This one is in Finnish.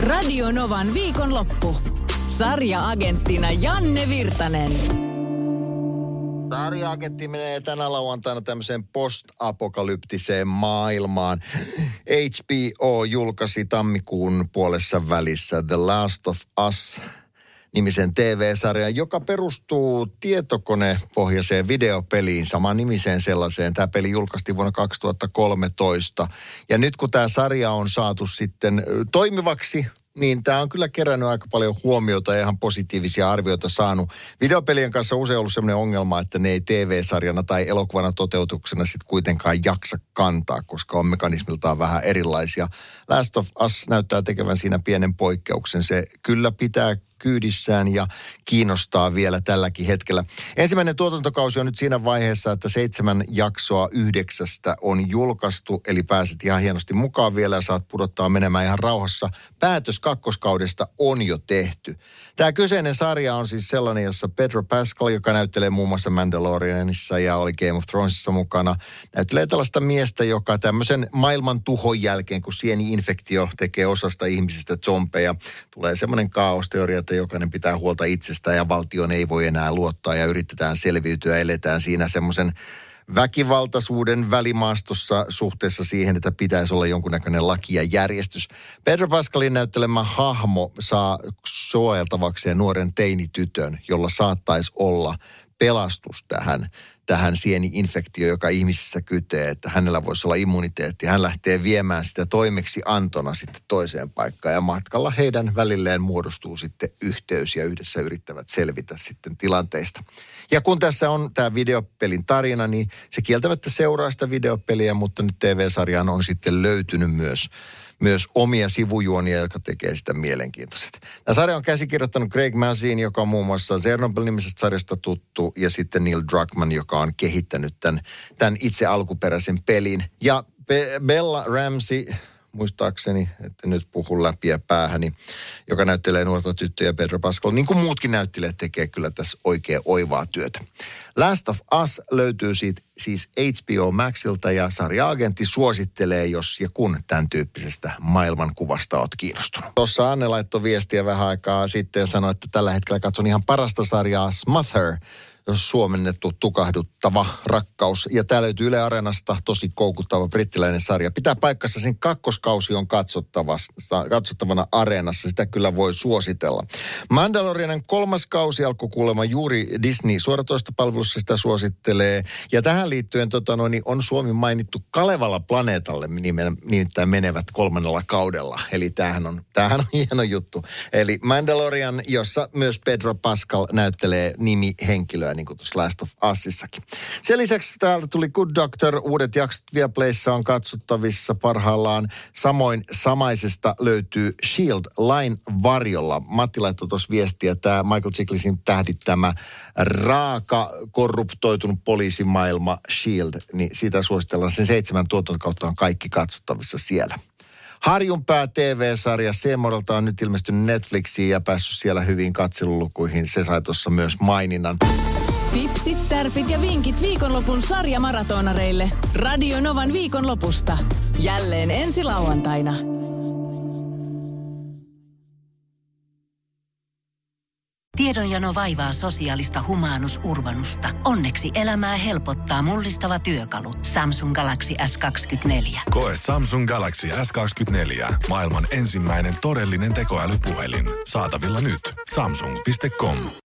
Radio Novan viikonloppu. Sarja-agenttina Janne Virtanen. Sarjaaketti menee tänä lauantaina tämmöiseen post-apokalyptiseen maailmaan. HBO julkaisi tammikuun puolessa välissä The Last of Us nimisen TV-sarjan, joka perustuu tietokonepohjaiseen videopeliin, saman nimiseen sellaiseen. Tämä peli julkaistiin vuonna 2013. Ja nyt kun tämä sarja on saatu sitten toimivaksi, niin tämä on kyllä kerännyt aika paljon huomiota ja ihan positiivisia arvioita saanut. Videopelien kanssa on usein ollut sellainen ongelma, että ne ei TV-sarjana tai elokuvana toteutuksena sitten kuitenkaan jaksa kantaa, koska on mekanismiltaan vähän erilaisia. Last of Us näyttää tekevän siinä pienen poikkeuksen. Se kyllä pitää kyydissään ja kiinnostaa vielä tälläkin hetkellä. Ensimmäinen tuotantokausi on nyt siinä vaiheessa, että seitsemän jaksoa yhdeksästä on julkaistu, eli pääset ihan hienosti mukaan vielä ja saat pudottaa menemään ihan rauhassa. Päätös kakkoskaudesta on jo tehty. Tämä kyseinen sarja on siis sellainen, jossa Pedro Pascal, joka näyttelee muun muassa Mandalorianissa ja oli Game of Thronesissa mukana, näyttelee tällaista miestä, joka tämmöisen maailman tuhon jälkeen, kun sieni-infektio tekee osasta ihmisistä zombeja, tulee semmoinen kaosteoria, että jokainen pitää huolta itsestään ja valtion ei voi enää luottaa ja yritetään selviytyä, eletään siinä semmoisen väkivaltaisuuden välimaastossa suhteessa siihen, että pitäisi olla jonkunnäköinen laki ja järjestys. Pedro Pascalin näyttelemä hahmo saa suojeltavakseen nuoren teinitytön, jolla saattaisi olla pelastus tähän tähän sieni-infektio, joka ihmisissä kytee, että hänellä voisi olla immuniteetti. Hän lähtee viemään sitä toimeksi antona sitten toiseen paikkaan ja matkalla heidän välilleen muodostuu sitten yhteys ja yhdessä yrittävät selvitä sitten tilanteista. Ja kun tässä on tämä videopelin tarina, niin se kieltämättä seuraa sitä videopeliä, mutta nyt TV-sarjaan on sitten löytynyt myös myös omia sivujuonia, jotka tekee sitä mielenkiintoiset. Tämä sarja on käsikirjoittanut Craig Mazin, joka on muun muassa Chernobyl-nimisestä sarjasta tuttu, ja sitten Neil Druckmann, joka on kehittänyt tämän, tämän itse alkuperäisen pelin. Ja Be- Bella Ramsey, muistaakseni, että nyt puhun läpi ja päähäni, joka näyttelee nuorta tyttöjä Pedro Pascal, niin kuin muutkin näyttelijät tekee kyllä tässä oikein oivaa työtä. Last of Us löytyy siitä siis HBO Maxilta ja sarja-agentti suosittelee, jos ja kun tämän tyyppisestä maailmankuvasta olet kiinnostunut. Tuossa Anne laittoi viestiä vähän aikaa sitten ja sanoi, että tällä hetkellä katson ihan parasta sarjaa Smother – suomennettu tukahduttava rakkaus. Ja tää löytyy Yle Areenasta tosi koukuttava brittiläinen sarja. Pitää paikkansa, sen kakkoskausi on katsottavana Areenassa. Sitä kyllä voi suositella. Mandalorianen kolmas kausi alkoi kuulemma juuri Disney suoratoistopalvelussa sitä suosittelee. Ja tähän liittyen tota noin, on Suomi mainittu Kalevalla planeetalle nimittäin menevät kolmannella kaudella. Eli tämähän on, tämähän on hieno juttu. Eli Mandalorian, jossa myös Pedro Pascal näyttelee nimihenkilöä niin kuin tuossa Last of Usissakin. Sen lisäksi täältä tuli Good Doctor, uudet jaksot Viaplayssa on katsottavissa parhaillaan. Samoin samaisesta löytyy Shield Line varjolla. Matti laittoi tuossa viestiä, tämä Michael Chiklisin tähdittämä raaka, korruptoitunut poliisimaailma Shield, niin siitä suositellaan sen seitsemän tuotantokautta on kaikki katsottavissa siellä. Harjunpää TV-sarja Seemoralta on nyt ilmestynyt Netflixiin ja päässyt siellä hyvin katselulukuihin. Se sai tuossa myös maininnan. Tipsit, tärpit ja vinkit viikonlopun sarjamaratonareille. Radio Novan viikonlopusta. Jälleen ensi lauantaina. Tiedonjano vaivaa sosiaalista humanus urbanusta. Onneksi elämää helpottaa mullistava työkalu. Samsung Galaxy S24. Koe Samsung Galaxy S24. Maailman ensimmäinen todellinen tekoälypuhelin. Saatavilla nyt. Samsung.com.